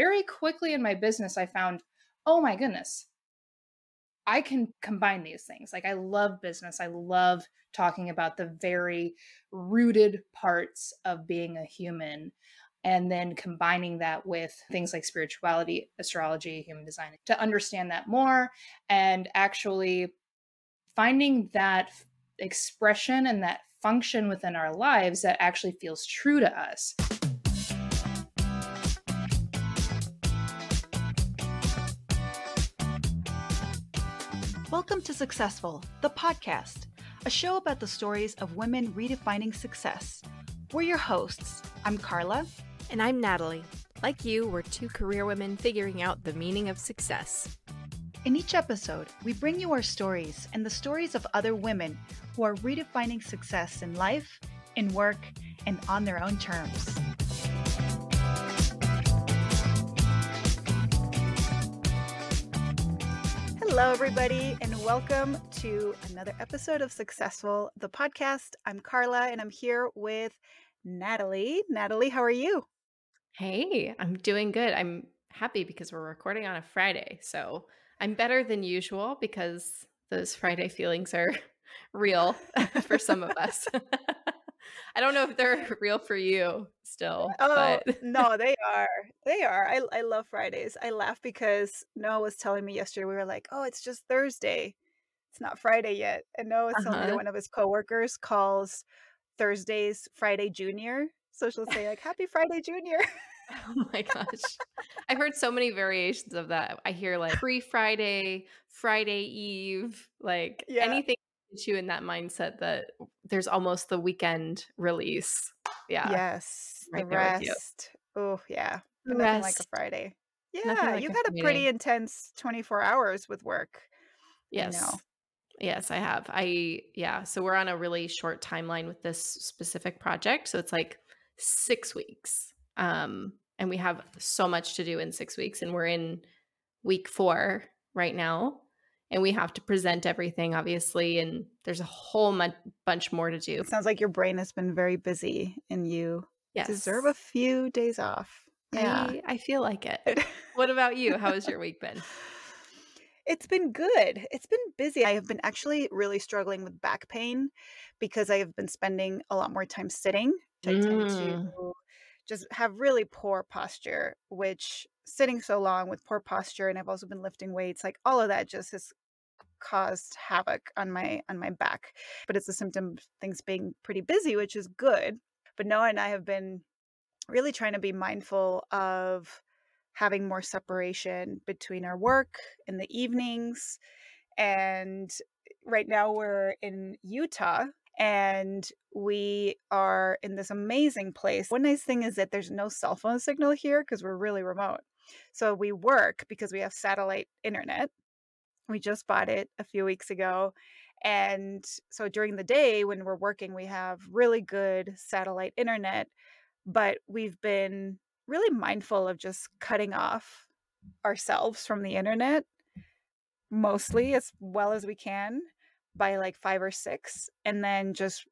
very quickly in my business, I found, oh my goodness, I can combine these things. Like I love business. I love talking about the very rooted parts of being a human and then combining that with things like spirituality, astrology, human design to understand that more and actually finding that expression and that function within our lives that actually feels true to us. Welcome to Successful, the podcast, a show about the stories of women redefining success. We're your hosts. I'm Carla. And I'm Natalie. Like you, we're two career women figuring out the meaning of success. In each episode, we bring you our stories and the stories of other women who are redefining success in life, in work, and on their own terms. Hello, everybody, and welcome to another episode of Successful, the podcast. I'm Carla, and I'm here with Natalie. Natalie, how are you? Hey, I'm doing good. I'm happy because we're recording on a Friday. So I'm better than usual because those Friday feelings are real for some of us. I don't know if they're real for you still. Oh but. no, they are. They are. I I love Fridays. I laugh because Noah was telling me yesterday. We were like, "Oh, it's just Thursday. It's not Friday yet." And Noah uh-huh. telling me that one of his coworkers calls Thursdays Friday Junior. So she'll say like, "Happy Friday, Junior." Oh my gosh. I've heard so many variations of that. I hear like pre Friday, Friday Eve, like yeah. anything you in that mindset that there's almost the weekend release. Yeah. Yes. Right the rest. Oh, yeah. But nothing like a Friday. Yeah. Like you've had a pretty intense 24 hours with work. Yes. You know. Yes, I have. I, yeah. So we're on a really short timeline with this specific project. So it's like six weeks. Um, and we have so much to do in six weeks. And we're in week four right now and we have to present everything obviously and there's a whole bunch more to do. It sounds like your brain has been very busy and you yes. deserve a few days off. Yeah. I, I feel like it. What about you? How has your week been? It's been good. It's been busy. I have been actually really struggling with back pain because i have been spending a lot more time sitting i mm. tend to mm. just have really poor posture which sitting so long with poor posture and I've also been lifting weights like all of that just has caused havoc on my on my back but it's a symptom of things being pretty busy which is good but noah and i have been really trying to be mindful of having more separation between our work in the evenings and right now we're in utah and we are in this amazing place. One nice thing is that there's no cell phone signal here because we're really remote. So we work because we have satellite internet we just bought it a few weeks ago. And so during the day when we're working, we have really good satellite internet, but we've been really mindful of just cutting off ourselves from the internet mostly as well as we can by like 5 or 6 and then just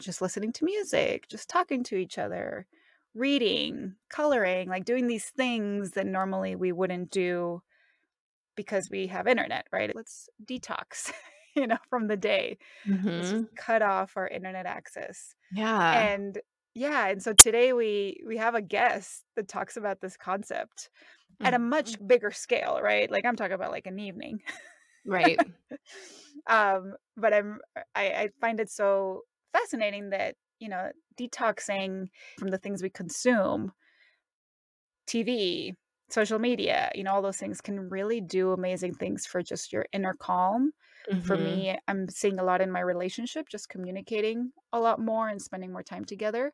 just listening to music, just talking to each other, reading, coloring, like doing these things that normally we wouldn't do because we have internet, right? Let's detox, you know, from the day. Mm-hmm. cut off our internet access. Yeah. And yeah, and so today we we have a guest that talks about this concept mm-hmm. at a much mm-hmm. bigger scale, right? Like I'm talking about like an evening. Right. um, but I'm I, I find it so fascinating that, you know, detoxing from the things we consume, TV, social media, you know, all those things can really do amazing things for just your inner calm. Mm-hmm. For me, I'm seeing a lot in my relationship, just communicating a lot more and spending more time together.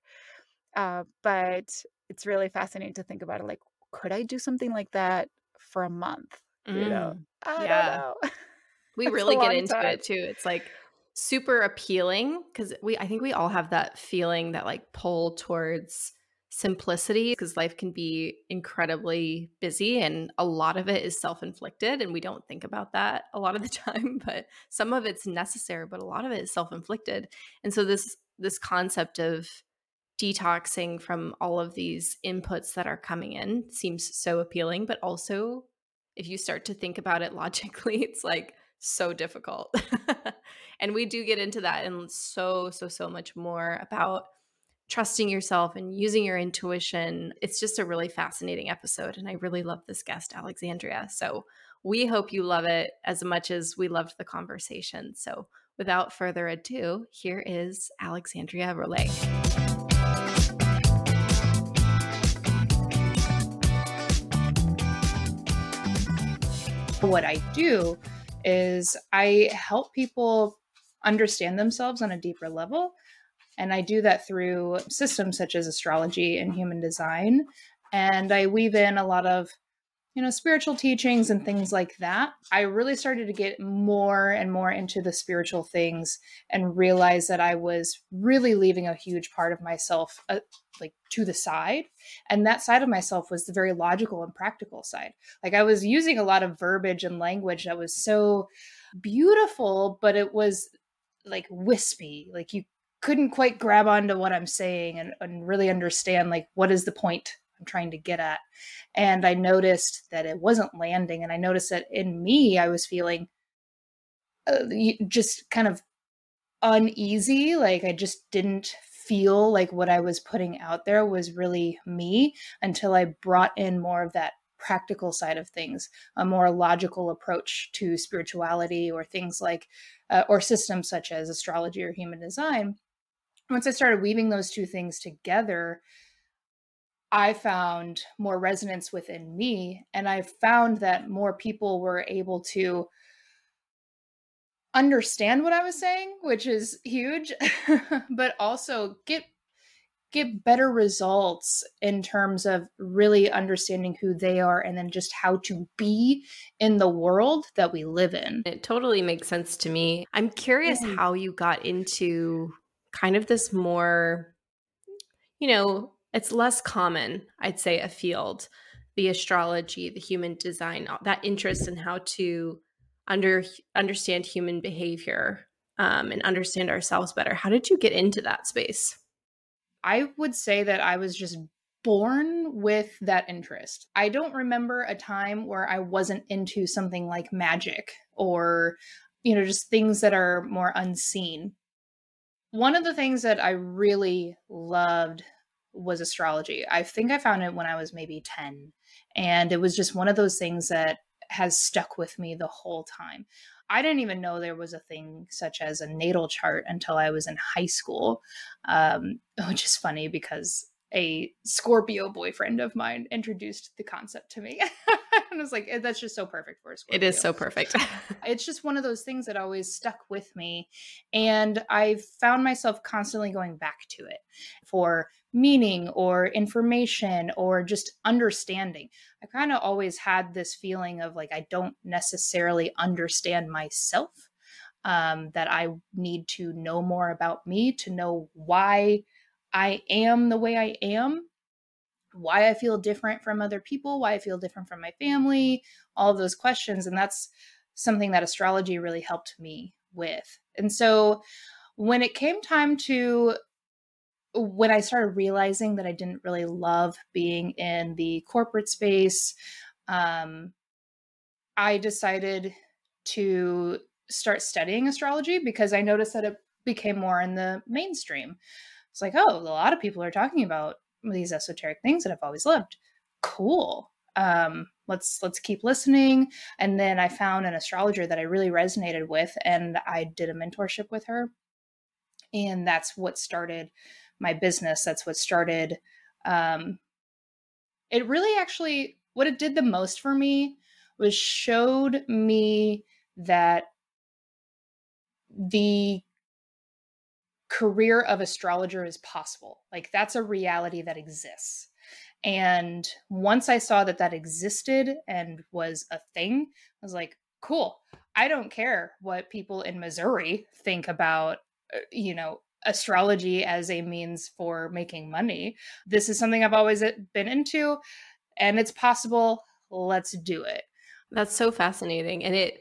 Uh, but it's really fascinating to think about it. Like, could I do something like that for a month? Mm. You know, mm. I yeah. we really get into time. it too. It's like super appealing because we, I think we all have that feeling that like pull towards simplicity because life can be incredibly busy and a lot of it is self-inflicted and we don't think about that a lot of the time but some of it's necessary but a lot of it is self-inflicted and so this this concept of detoxing from all of these inputs that are coming in seems so appealing, but also if you start to think about it logically, it's like so difficult. and we do get into that and so, so, so much more about trusting yourself and using your intuition. It's just a really fascinating episode. And I really love this guest, Alexandria. So we hope you love it as much as we loved the conversation. So without further ado, here is Alexandria Rollet. What I do is I help people understand themselves on a deeper level. And I do that through systems such as astrology and human design. And I weave in a lot of you know, spiritual teachings and things like that, I really started to get more and more into the spiritual things and realized that I was really leaving a huge part of myself uh, like to the side. And that side of myself was the very logical and practical side. Like I was using a lot of verbiage and language that was so beautiful, but it was like wispy. Like you couldn't quite grab onto what I'm saying and, and really understand like what is the point I'm trying to get at. And I noticed that it wasn't landing. And I noticed that in me, I was feeling uh, just kind of uneasy. Like I just didn't feel like what I was putting out there was really me until I brought in more of that practical side of things, a more logical approach to spirituality or things like, uh, or systems such as astrology or human design. Once I started weaving those two things together, I found more resonance within me. And I found that more people were able to understand what I was saying, which is huge, but also get get better results in terms of really understanding who they are and then just how to be in the world that we live in. It totally makes sense to me. I'm curious mm-hmm. how you got into kind of this more you know, it's less common, I'd say, a field, the astrology, the human design, that interest in how to under understand human behavior um, and understand ourselves better. How did you get into that space? I would say that I was just born with that interest. I don't remember a time where I wasn't into something like magic or, you know, just things that are more unseen. One of the things that I really loved was astrology. I think I found it when I was maybe 10. And it was just one of those things that has stuck with me the whole time. I didn't even know there was a thing such as a natal chart until I was in high school, um, which is funny because a Scorpio boyfriend of mine introduced the concept to me. and I was like, that's just so perfect for a Scorpio. It is so perfect. it's just one of those things that always stuck with me. And I found myself constantly going back to it for meaning or information or just understanding. I kind of always had this feeling of like, I don't necessarily understand myself. Um, that I need to know more about me to know why I am the way I am, why I feel different from other people, why I feel different from my family, all of those questions. And that's something that astrology really helped me with. And so when it came time to when I started realizing that I didn't really love being in the corporate space, um, I decided to start studying astrology because I noticed that it became more in the mainstream. It's like, oh, a lot of people are talking about these esoteric things that I've always loved. Cool. Um, let's let's keep listening. And then I found an astrologer that I really resonated with, and I did a mentorship with her, and that's what started my business. That's what started. Um, it really actually what it did the most for me was showed me that the career of astrologer is possible. Like that's a reality that exists. And once I saw that that existed and was a thing, I was like, cool. I don't care what people in Missouri think about, uh, you know, astrology as a means for making money. This is something I've always uh, been into and it's possible. Let's do it. That's so fascinating. And it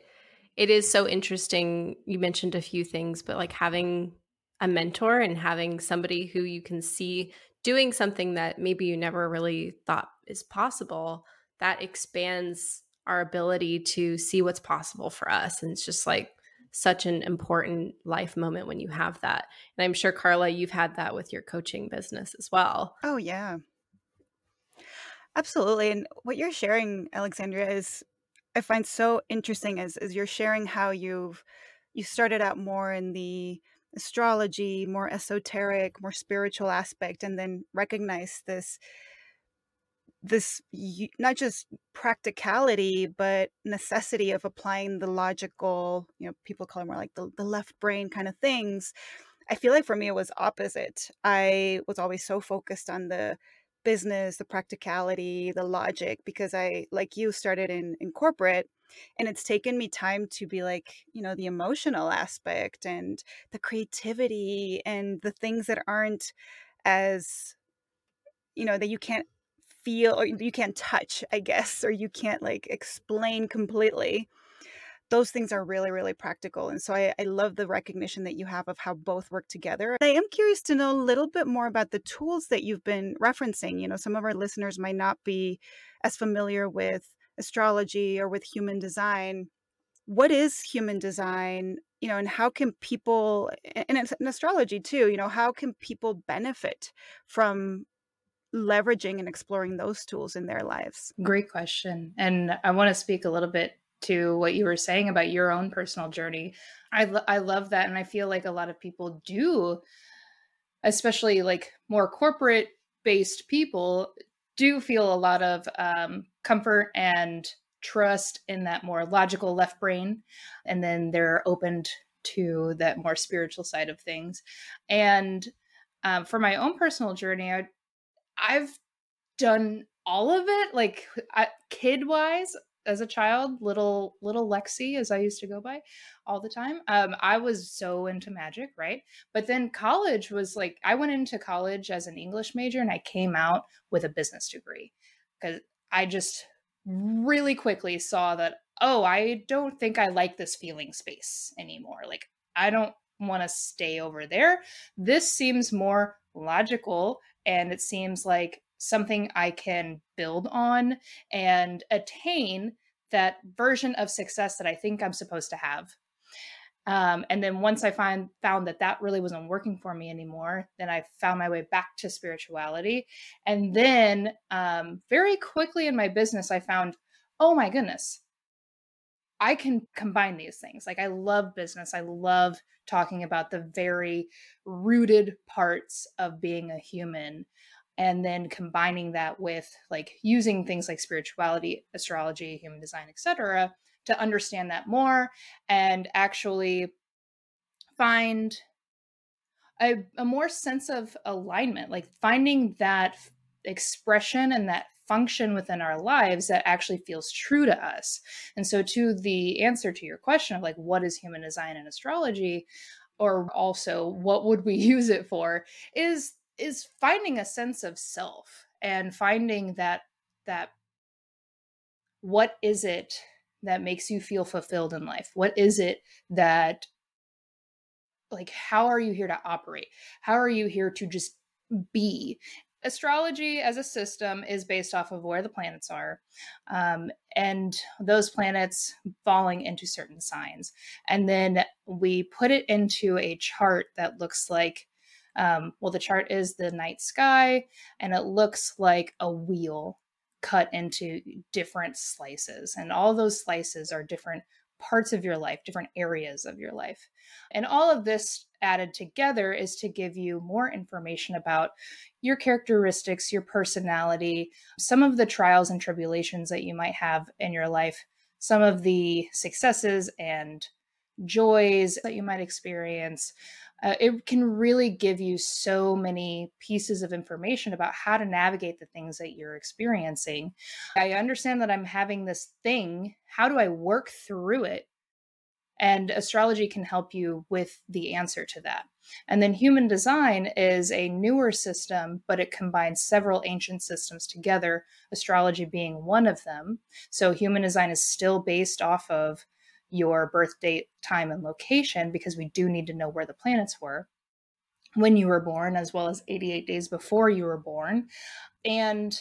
it is so interesting. You mentioned a few things, but like having a mentor and having somebody who you can see doing something that maybe you never really thought is possible, that expands our ability to see what's possible for us. And it's just like such an important life moment when you have that. And I'm sure, Carla, you've had that with your coaching business as well. Oh, yeah. Absolutely. And what you're sharing, Alexandria, is I find so interesting as, as you're sharing how you've you started out more in the astrology, more esoteric, more spiritual aspect, and then recognize this this not just practicality but necessity of applying the logical you know people call it more like the, the left brain kind of things. I feel like for me it was opposite. I was always so focused on the business the practicality the logic because i like you started in in corporate and it's taken me time to be like you know the emotional aspect and the creativity and the things that aren't as you know that you can't feel or you can't touch i guess or you can't like explain completely those things are really really practical and so I, I love the recognition that you have of how both work together. I am curious to know a little bit more about the tools that you've been referencing you know some of our listeners might not be as familiar with astrology or with human design. What is human design you know and how can people and it's in astrology too you know how can people benefit from leveraging and exploring those tools in their lives? Great question and i want to speak a little bit to what you were saying about your own personal journey. I, I love that and i feel like a lot of people do especially like more corporate based people do feel a lot of um, comfort and trust in that more logical left brain and then they're opened to that more spiritual side of things. And um, for my own personal journey I, i've done all of it like kid wise as a child little little lexi as i used to go by all the time um, i was so into magic right but then college was like i went into college as an english major and i came out with a business degree because I just really quickly saw that, oh, I don't think I like this feeling space anymore. Like, I don't want to stay over there. This seems more logical and it seems like something I can build on and attain that version of success that I think I'm supposed to have. Um, and then once I find found that that really wasn't working for me anymore, then I found my way back to spirituality. And then um, very quickly in my business, I found, oh my goodness, I can combine these things. Like I love business. I love talking about the very rooted parts of being a human and then combining that with like using things like spirituality, astrology, human design, etc to understand that more and actually find a, a more sense of alignment, like finding that expression and that function within our lives that actually feels true to us. And so, to the answer to your question of like, what is human design and astrology? Or also, what would we use it for? Is is finding a sense of self and finding that that what is it that makes you feel fulfilled in life? What is it that, like, how are you here to operate? How are you here to just be? Astrology as a system is based off of where the planets are um, and those planets falling into certain signs. And then we put it into a chart that looks like um, well, the chart is the night sky, and it looks like a wheel cut into different slices. And all those slices are different parts of your life, different areas of your life. And all of this added together is to give you more information about your characteristics, your personality, some of the trials and tribulations that you might have in your life, some of the successes and joys that you might experience, uh, it can really give you so many pieces of information about how to navigate the things that you're experiencing. I understand that I'm having this thing. How do I work through it? And astrology can help you with the answer to that. And then human design is a newer system, but it combines several ancient systems together, astrology being one of them. So human design is still based off of your birth date, time, and location because we do need to know where the planets were. when you were born, as well as 88 days before you were born. And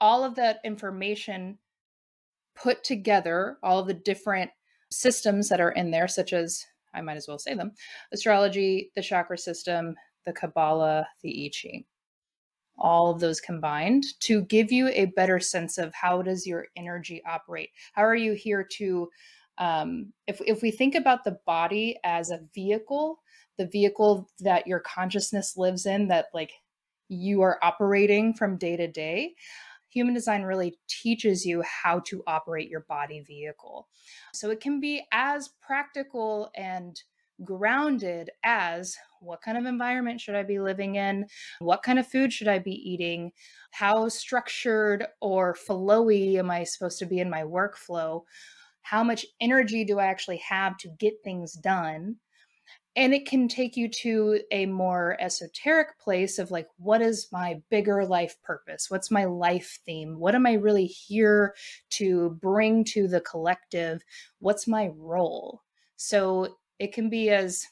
all of that information put together, all of the different systems that are in there, such as I might as well say them astrology, the chakra system, the Kabbalah, the I Ching. All of those combined to give you a better sense of how does your energy operate? How are you here to, um, if, if we think about the body as a vehicle, the vehicle that your consciousness lives in, that like you are operating from day to day, human design really teaches you how to operate your body vehicle. So it can be as practical and grounded as what kind of environment should I be living in? What kind of food should I be eating? How structured or flowy am I supposed to be in my workflow? How much energy do I actually have to get things done? and it can take you to a more esoteric place of like what is my bigger life purpose? What's my life theme? What am i really here to bring to the collective? What's my role? So it can be as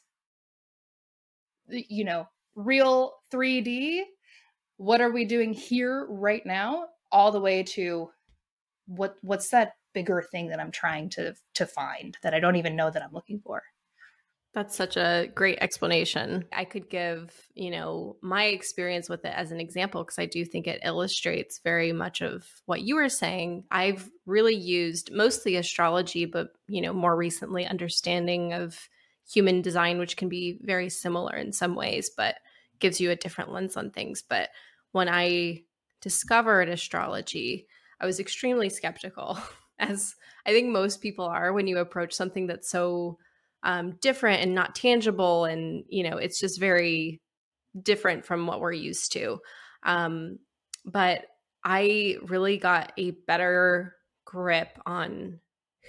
you know real 3d what are we doing here right now? All the way to what what's that bigger thing that i'm trying to to find that i don't even know that i'm looking for that's such a great explanation. I could give, you know, my experience with it as an example because I do think it illustrates very much of what you were saying. I've really used mostly astrology, but, you know, more recently understanding of human design, which can be very similar in some ways, but gives you a different lens on things. But when I discovered astrology, I was extremely skeptical, as I think most people are when you approach something that's so um, different and not tangible and you know it's just very different from what we're used to. Um, but i really got a better grip on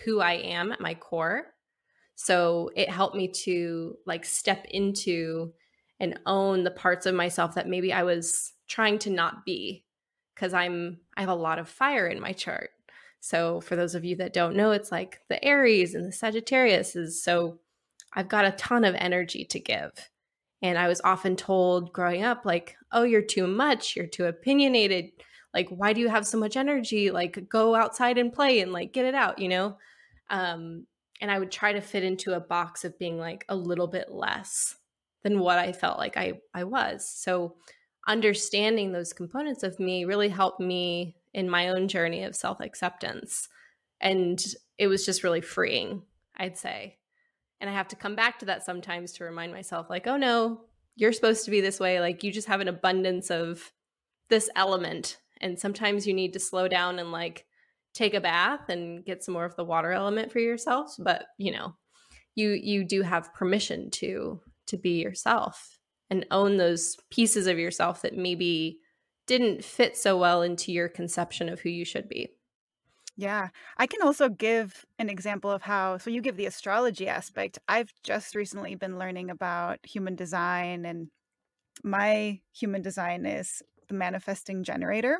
who i am at my core. So it helped me to like step into and own the parts of myself that maybe i was trying to not be because i'm i have a lot of fire in my chart so for those of you that don't know it's like the aries and the sagittarius is so I've got a ton of energy to give. And I was often told growing up, like, oh, you're too much, you're too opinionated. Like, why do you have so much energy? Like, go outside and play and like get it out, you know? Um, and I would try to fit into a box of being like a little bit less than what I felt like I, I was. So, understanding those components of me really helped me in my own journey of self acceptance. And it was just really freeing, I'd say. And I have to come back to that sometimes to remind myself, like, oh no, you're supposed to be this way. Like, you just have an abundance of this element. And sometimes you need to slow down and like take a bath and get some more of the water element for yourself. But, you know, you you do have permission to to be yourself and own those pieces of yourself that maybe didn't fit so well into your conception of who you should be. Yeah. I can also give an example of how, so you give the astrology aspect. I've just recently been learning about human design, and my human design is the manifesting generator.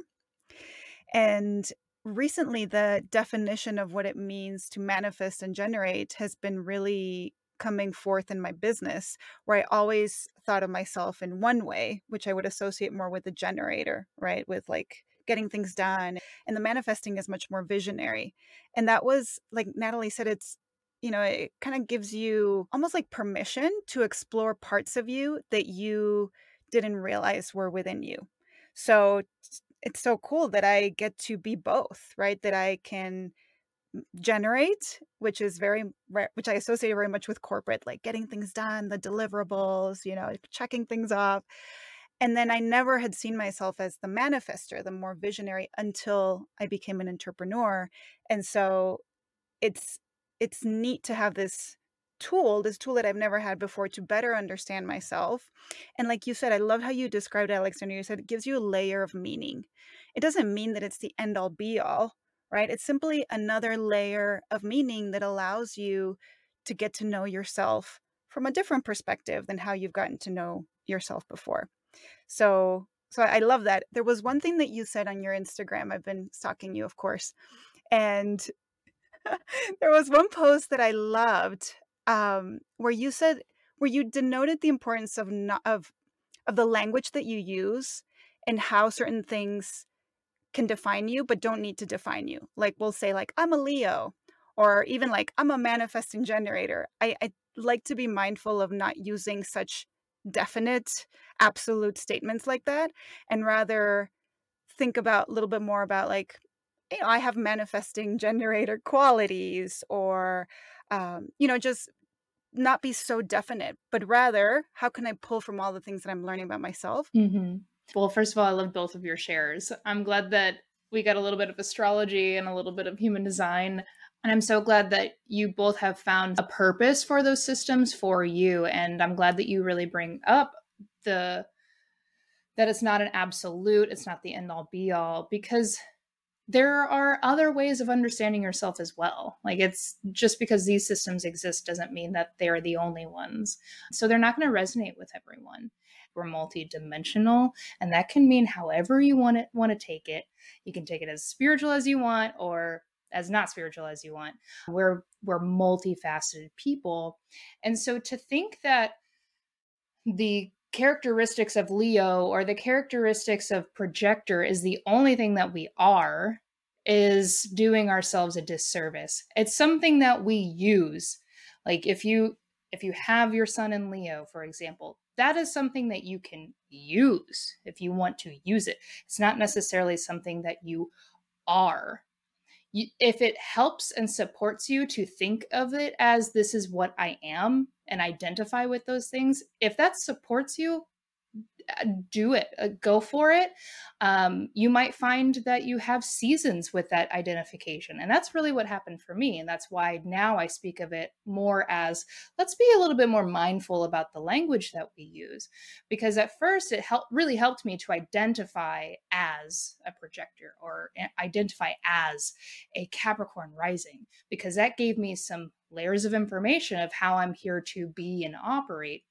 And recently, the definition of what it means to manifest and generate has been really coming forth in my business, where I always thought of myself in one way, which I would associate more with the generator, right? With like getting things done. And the manifesting is much more visionary. And that was, like Natalie said, it's, you know, it kind of gives you almost like permission to explore parts of you that you didn't realize were within you. So it's so cool that I get to be both, right? That I can generate which is very which i associate very much with corporate like getting things done the deliverables you know checking things off and then I never had seen myself as the manifester, the more visionary until I became an entrepreneur. And so it's it's neat to have this tool, this tool that I've never had before to better understand myself. And like you said, I love how you described Alexander. You said it gives you a layer of meaning. It doesn't mean that it's the end all be all, right? It's simply another layer of meaning that allows you to get to know yourself from a different perspective than how you've gotten to know yourself before. So so I love that. There was one thing that you said on your Instagram. I've been stalking you, of course. And there was one post that I loved um, where you said where you denoted the importance of not, of of the language that you use and how certain things can define you but don't need to define you. Like we'll say like I'm a Leo or even like I'm a manifesting generator. I, I like to be mindful of not using such definite absolute statements like that and rather think about a little bit more about like you know, I have manifesting generator qualities or um, you know just not be so definite but rather how can I pull from all the things that I'm learning about myself mm-hmm. Well, first of all, I love both of your shares. I'm glad that we got a little bit of astrology and a little bit of human design. And I'm so glad that you both have found a purpose for those systems for you. And I'm glad that you really bring up the that it's not an absolute, it's not the end all be all, because there are other ways of understanding yourself as well. Like it's just because these systems exist doesn't mean that they're the only ones. So they're not going to resonate with everyone. We're multi-dimensional, and that can mean however you want it want to take it. You can take it as spiritual as you want or as not spiritual as you want. We're we're multifaceted people. And so to think that the characteristics of Leo or the characteristics of projector is the only thing that we are is doing ourselves a disservice. It's something that we use. Like if you if you have your sun in Leo, for example, that is something that you can use if you want to use it. It's not necessarily something that you are you, if it helps and supports you to think of it as this is what I am and identify with those things, if that supports you, do it uh, go for it um, you might find that you have seasons with that identification and that's really what happened for me and that's why now i speak of it more as let's be a little bit more mindful about the language that we use because at first it helped really helped me to identify as a projector or identify as a capricorn rising because that gave me some layers of information of how i'm here to be and operate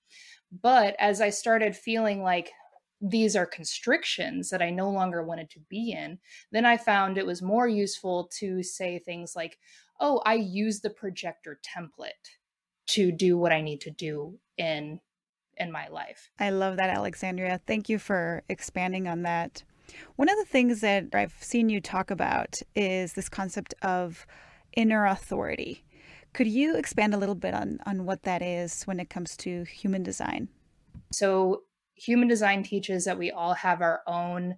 but as I started feeling like these are constrictions that I no longer wanted to be in, then I found it was more useful to say things like, oh, I use the projector template to do what I need to do in in my life. I love that Alexandria. Thank you for expanding on that. One of the things that I've seen you talk about is this concept of inner authority. Could you expand a little bit on, on what that is when it comes to human design? So, human design teaches that we all have our own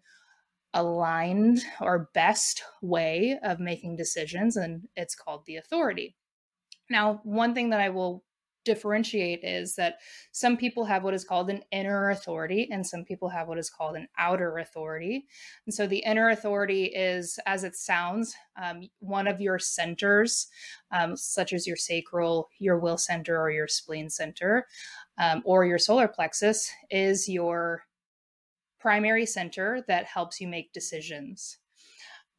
aligned or best way of making decisions, and it's called the authority. Now, one thing that I will differentiate is that some people have what is called an inner authority and some people have what is called an outer authority. And so the inner authority is, as it sounds, um, one of your centers, um, such as your sacral, your will center, or your spleen center, um, or your solar plexus, is your primary center that helps you make decisions.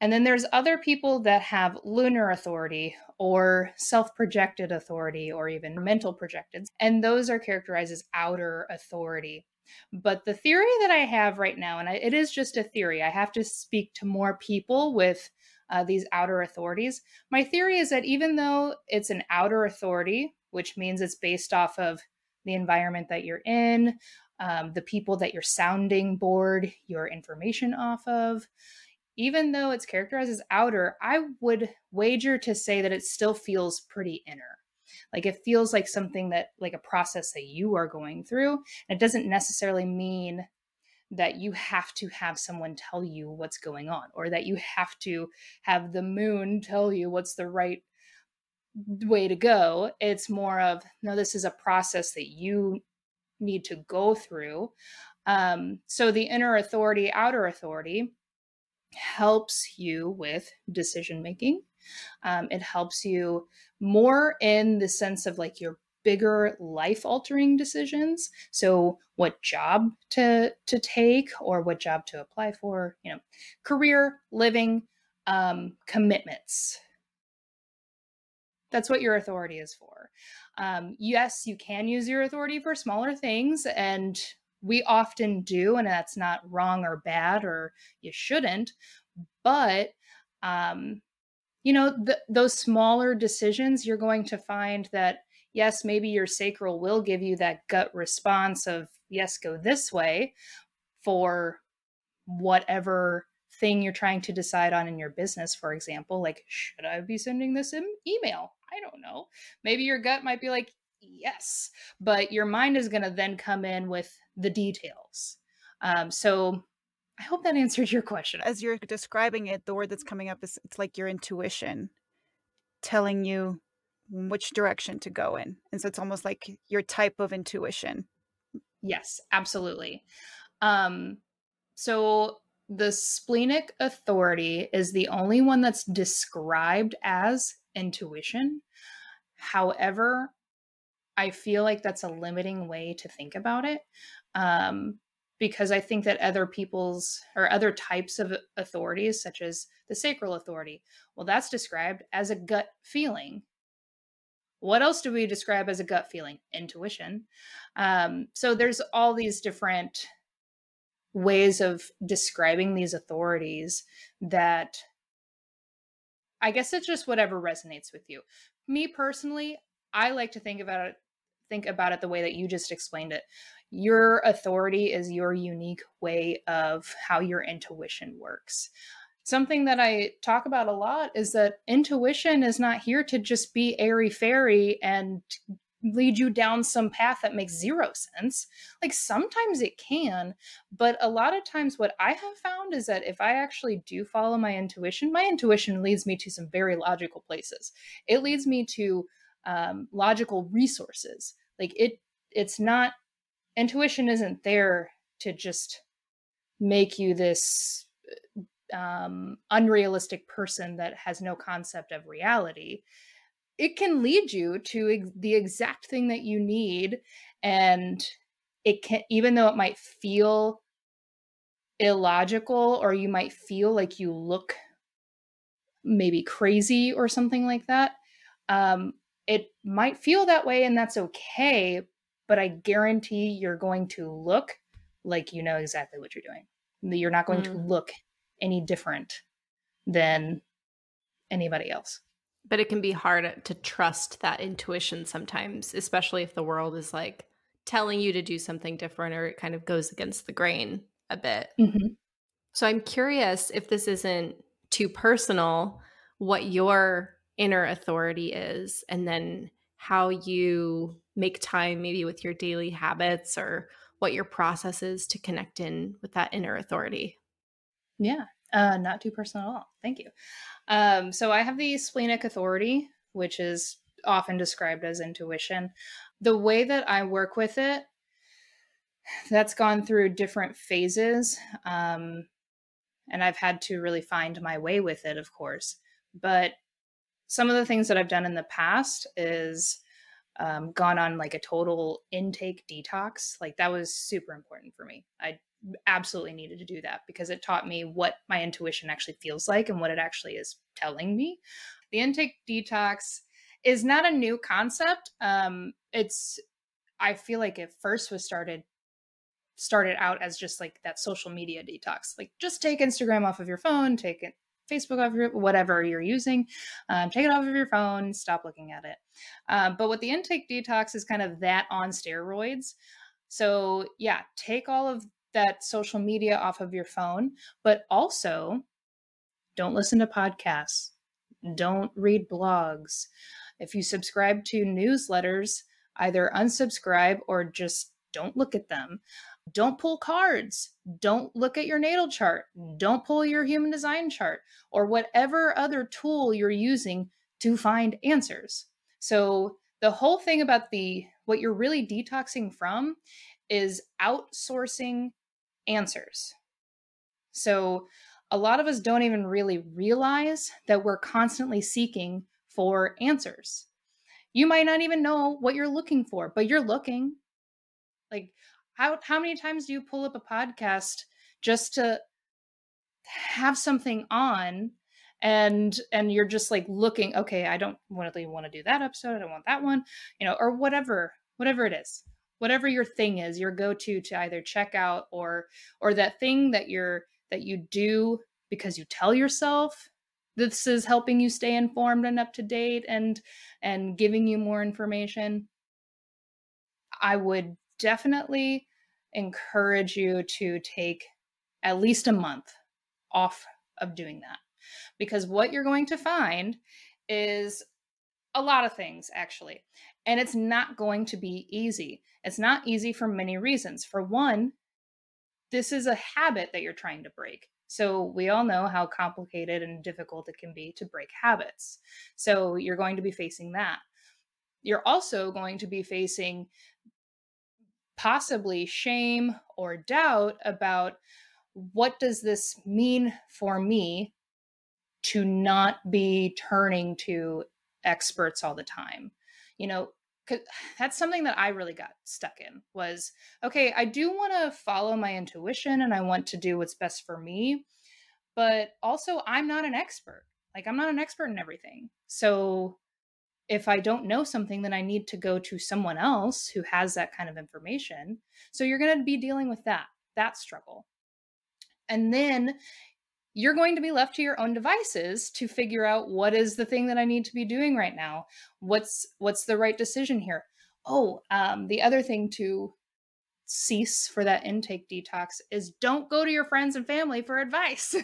And then there's other people that have lunar authority or self projected authority or even mental projected. And those are characterized as outer authority. But the theory that I have right now, and I, it is just a theory, I have to speak to more people with uh, these outer authorities. My theory is that even though it's an outer authority, which means it's based off of the environment that you're in, um, the people that you're sounding board your information off of, even though it's characterized as outer, I would wager to say that it still feels pretty inner. Like it feels like something that, like a process that you are going through. And It doesn't necessarily mean that you have to have someone tell you what's going on or that you have to have the moon tell you what's the right way to go. It's more of, no, this is a process that you need to go through. Um, so the inner authority, outer authority, helps you with decision making. Um, it helps you more in the sense of like your bigger life altering decisions. So what job to to take or what job to apply for you know career living um, commitments. That's what your authority is for. Um, yes you can use your authority for smaller things and we often do and that's not wrong or bad or you shouldn't but um you know th- those smaller decisions you're going to find that yes, maybe your sacral will give you that gut response of, yes, go this way for whatever thing you're trying to decide on in your business, for example. Like, should I be sending this email? I don't know. Maybe your gut might be like, yes, but your mind is going to then come in with the details. Um, so I hope that answered your question. As you're describing it, the word that's coming up is it's like your intuition telling you which direction to go in. And so it's almost like your type of intuition. Yes, absolutely. Um, so the splenic authority is the only one that's described as intuition. However, I feel like that's a limiting way to think about it. Um, because I think that other people's or other types of authorities, such as the sacral authority, well, that's described as a gut feeling. What else do we describe as a gut feeling? Intuition. Um, so there's all these different ways of describing these authorities that I guess it's just whatever resonates with you. Me personally, I like to think about it think about it the way that you just explained it your authority is your unique way of how your intuition works. Something that I talk about a lot is that intuition is not here to just be airy fairy and lead you down some path that makes zero sense. Like sometimes it can, but a lot of times what I have found is that if I actually do follow my intuition, my intuition leads me to some very logical places. It leads me to um, logical resources. Like it, it's not intuition isn't there to just make you this um, unrealistic person that has no concept of reality. It can lead you to ex- the exact thing that you need. And it can, even though it might feel illogical or you might feel like you look maybe crazy or something like that, um, it might feel that way and that's okay but I guarantee you're going to look like you know exactly what you're doing. You're not going mm. to look any different than anybody else. But it can be hard to trust that intuition sometimes, especially if the world is like telling you to do something different or it kind of goes against the grain a bit. Mm-hmm. So I'm curious if this isn't too personal, what your inner authority is, and then how you make time maybe with your daily habits or what your process is to connect in with that inner authority. Yeah, uh, not too personal at all. Thank you. Um, so I have the splenic authority, which is often described as intuition. The way that I work with it, that's gone through different phases. Um, and I've had to really find my way with it, of course. But some of the things that I've done in the past is um, gone on like a total intake detox. Like that was super important for me. I absolutely needed to do that because it taught me what my intuition actually feels like and what it actually is telling me. The intake detox is not a new concept. Um, it's I feel like it first was started started out as just like that social media detox. Like just take Instagram off of your phone, take it Facebook off your whatever you're using. Um, take it off of your phone. Stop looking at it. Um, but what the intake detox is kind of that on steroids. So yeah, take all of that social media off of your phone, but also don't listen to podcasts. Don't read blogs. If you subscribe to newsletters, either unsubscribe or just don't look at them. Don't pull cards. Don't look at your natal chart. Mm. Don't pull your human design chart or whatever other tool you're using to find answers. So, the whole thing about the what you're really detoxing from is outsourcing answers. So, a lot of us don't even really realize that we're constantly seeking for answers. You might not even know what you're looking for, but you're looking. Like how how many times do you pull up a podcast just to have something on and and you're just like looking okay i don't really want to do that episode i don't want that one you know or whatever whatever it is whatever your thing is your go-to to either check out or or that thing that you're that you do because you tell yourself this is helping you stay informed and up to date and and giving you more information. I would definitely encourage you to take at least a month off of doing that because what you're going to find is a lot of things actually and it's not going to be easy it's not easy for many reasons for one this is a habit that you're trying to break so we all know how complicated and difficult it can be to break habits. So you're going to be facing that. You're also going to be facing possibly shame or doubt about what does this mean for me to not be turning to experts all the time. You know, that's something that I really got stuck in was okay, I do want to follow my intuition and I want to do what's best for me, but also I'm not an expert. Like I'm not an expert in everything. So if I don't know something, then I need to go to someone else who has that kind of information. So you're going to be dealing with that, that struggle. And then you're going to be left to your own devices to figure out what is the thing that I need to be doing right now. What's what's the right decision here? Oh, um, the other thing to cease for that intake detox is don't go to your friends and family for advice.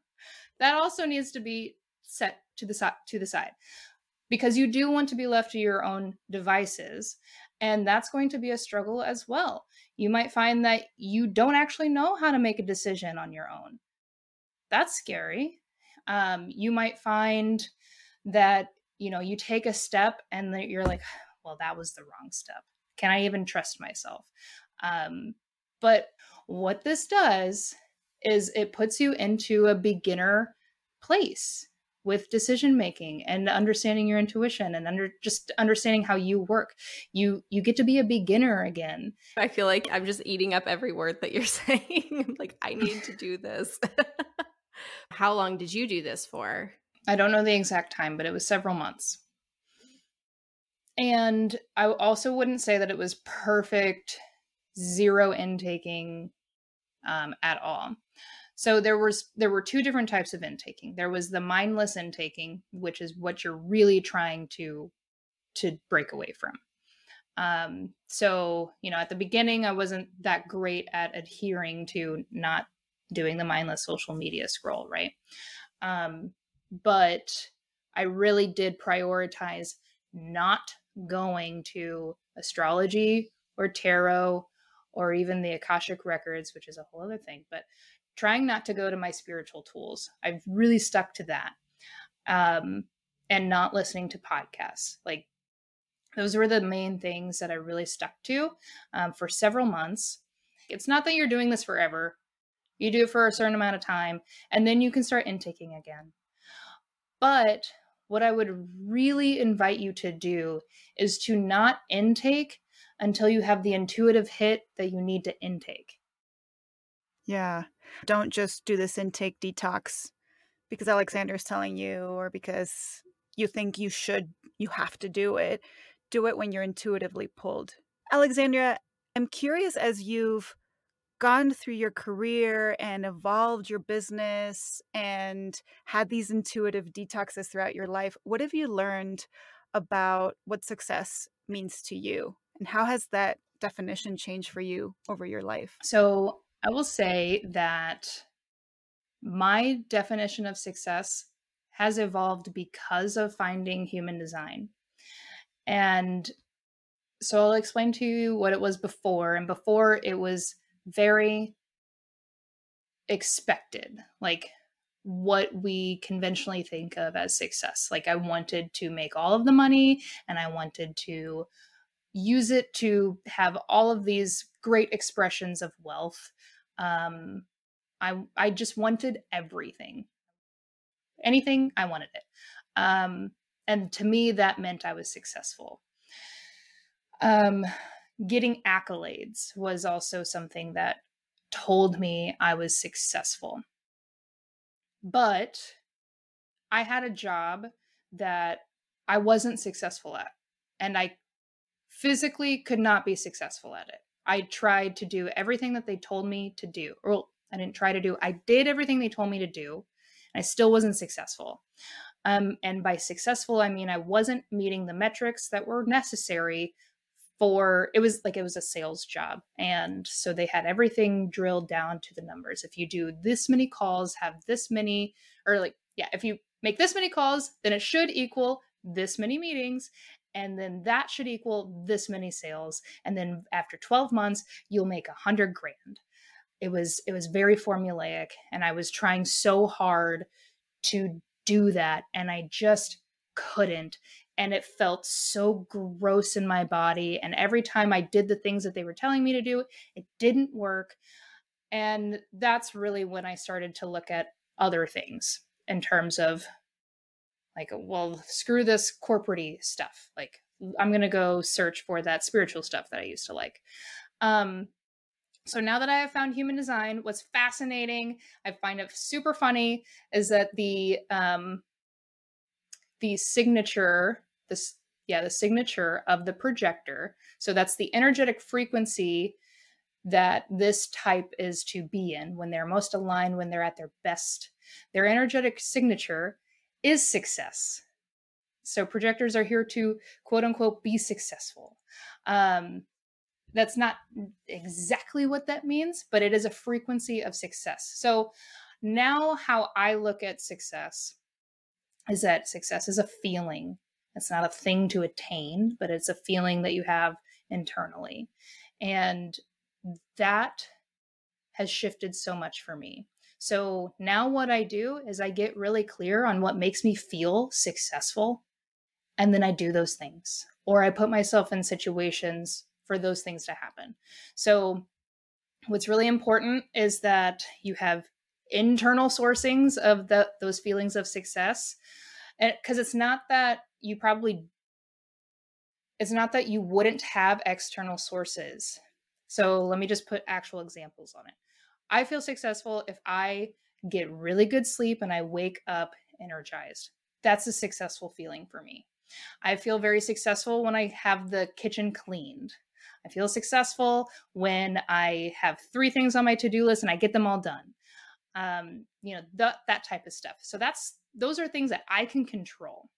that also needs to be set to the to the side because you do want to be left to your own devices and that's going to be a struggle as well. You might find that you don't actually know how to make a decision on your own that's scary. Um, you might find that, you know, you take a step and you're like, well, that was the wrong step. Can I even trust myself? Um, but what this does is it puts you into a beginner place with decision making and understanding your intuition and under just understanding how you work you you get to be a beginner again i feel like i'm just eating up every word that you're saying like i need to do this how long did you do this for? I don't know the exact time, but it was several months. And I also wouldn't say that it was perfect zero intaking um, at all. So there was there were two different types of intaking. There was the mindless intaking, which is what you're really trying to to break away from. Um, so you know, at the beginning, I wasn't that great at adhering to not doing the mindless social media scroll, right? Um, but I really did prioritize not going to astrology or tarot or even the Akashic records, which is a whole other thing, but trying not to go to my spiritual tools. I've really stuck to that. Um, and not listening to podcasts. Like those were the main things that I really stuck to um, for several months. It's not that you're doing this forever. You do it for a certain amount of time, and then you can start intaking again. But what I would really invite you to do is to not intake until you have the intuitive hit that you need to intake. Yeah. Don't just do this intake detox because Alexandria's telling you or because you think you should, you have to do it. Do it when you're intuitively pulled. Alexandria, I'm curious as you've gone through your career and evolved your business and had these intuitive detoxes throughout your life, what have you learned about what success means to you? And how has that definition changed for you over your life? So, I will say that my definition of success has evolved because of finding human design. And so I'll explain to you what it was before. And before it was very expected, like what we conventionally think of as success. Like I wanted to make all of the money and I wanted to use it to have all of these great expressions of wealth. Um, I I just wanted everything. Anything, I wanted it. Um, and to me, that meant I was successful. Um, getting accolades was also something that told me I was successful. But I had a job that I wasn't successful at, and I physically could not be successful at it. I tried to do everything that they told me to do. Or I didn't try to do, I did everything they told me to do. I still wasn't successful. Um, and by successful, I mean I wasn't meeting the metrics that were necessary for it was like it was a sales job. And so they had everything drilled down to the numbers. If you do this many calls, have this many, or like, yeah, if you make this many calls, then it should equal this many meetings and then that should equal this many sales and then after 12 months you'll make a hundred grand it was it was very formulaic and i was trying so hard to do that and I just couldn't. And it felt so gross in my body. And every time I did the things that they were telling me to do, it didn't work. And that's really when I started to look at other things in terms of like, well, screw this corporate stuff. Like, I'm to go search for that spiritual stuff that I used to like. Um, so now that I have found human design, what's fascinating, I find it super funny, is that the um, the signature, this yeah, the signature of the projector. So that's the energetic frequency that this type is to be in when they're most aligned, when they're at their best. Their energetic signature is success. So projectors are here to quote unquote be successful. Um, that's not exactly what that means, but it is a frequency of success. So now, how I look at success is that success is a feeling. It's not a thing to attain, but it's a feeling that you have internally. And that has shifted so much for me. So now what I do is I get really clear on what makes me feel successful. And then I do those things. Or I put myself in situations for those things to happen. So, what's really important is that you have internal sourcings of the, those feelings of success. Because it's not that you probably, it's not that you wouldn't have external sources. So, let me just put actual examples on it. I feel successful if I get really good sleep and I wake up energized. That's a successful feeling for me. I feel very successful when I have the kitchen cleaned. I feel successful when I have three things on my to do list and I get them all done. Um, you know, that type of stuff. So that's those are things that I can control.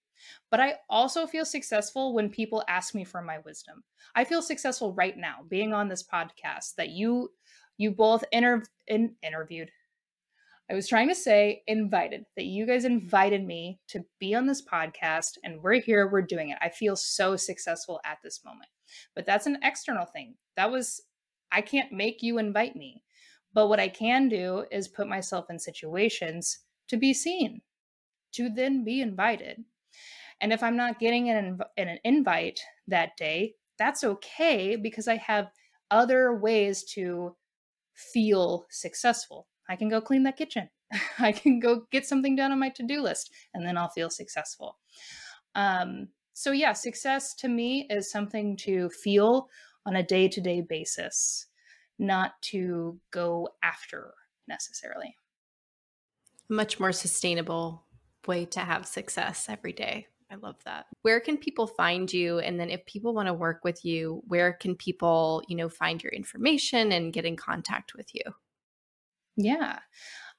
But I also feel successful when people ask me for my wisdom. I feel successful right now being on this podcast that you you both inter- in, interviewed. I was trying to say invited, that you guys invited me to be on this podcast and we're here, we're doing it. I feel so successful at this moment. But that's an external thing. That was, I can't make you invite me. But what I can do is put myself in situations to be seen, to then be invited. And if I'm not getting an, an invite that day, that's okay because I have other ways to feel successful. I can go clean that kitchen. I can go get something done on my to do list, and then I'll feel successful. Um, so, yeah, success to me is something to feel on a day to day basis, not to go after necessarily. Much more sustainable way to have success every day. I love that. Where can people find you? And then if people want to work with you, where can people, you know, find your information and get in contact with you? Yeah.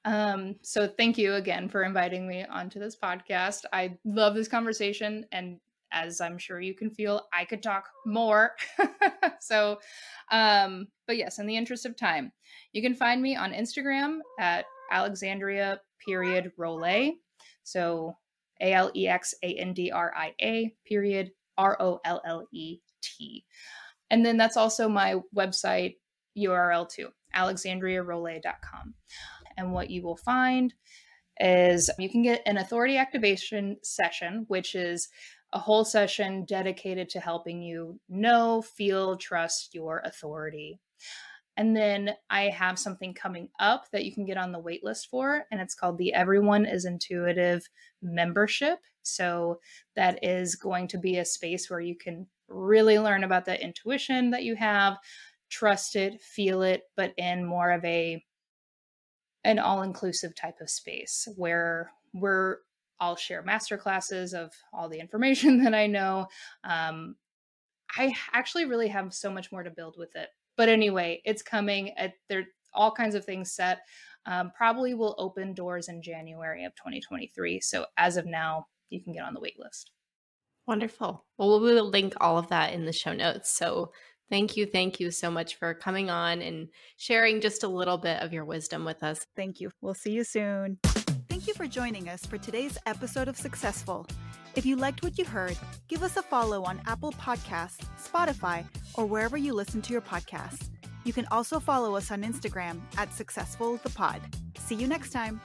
Um, so thank you again for inviting me onto this podcast. I love this conversation and as I'm sure you can feel, I could talk more. so, um, but yes, in the interest of time, you can find me on Instagram at Alexandria period Rollet. So A L E X A N D R I A period R O L L E T. And then that's also my website URL too, alexandriarollet.com. And what you will find is you can get an authority activation session, which is a whole session dedicated to helping you know, feel, trust your authority. And then I have something coming up that you can get on the waitlist for, and it's called the Everyone is Intuitive membership. So that is going to be a space where you can really learn about the intuition that you have, trust it, feel it, but in more of a an all-inclusive type of space where we're I'll share master classes of all the information that I know. Um, I actually really have so much more to build with it. But anyway, it's coming. At, there all kinds of things set. Um, probably will open doors in January of 2023. So as of now, you can get on the wait list. Wonderful. Well, we will link all of that in the show notes. So thank you. Thank you so much for coming on and sharing just a little bit of your wisdom with us. Thank you. We'll see you soon. Thank you for joining us for today's episode of Successful. If you liked what you heard, give us a follow on Apple Podcasts, Spotify, or wherever you listen to your podcasts. You can also follow us on Instagram at Successful the Pod. See you next time.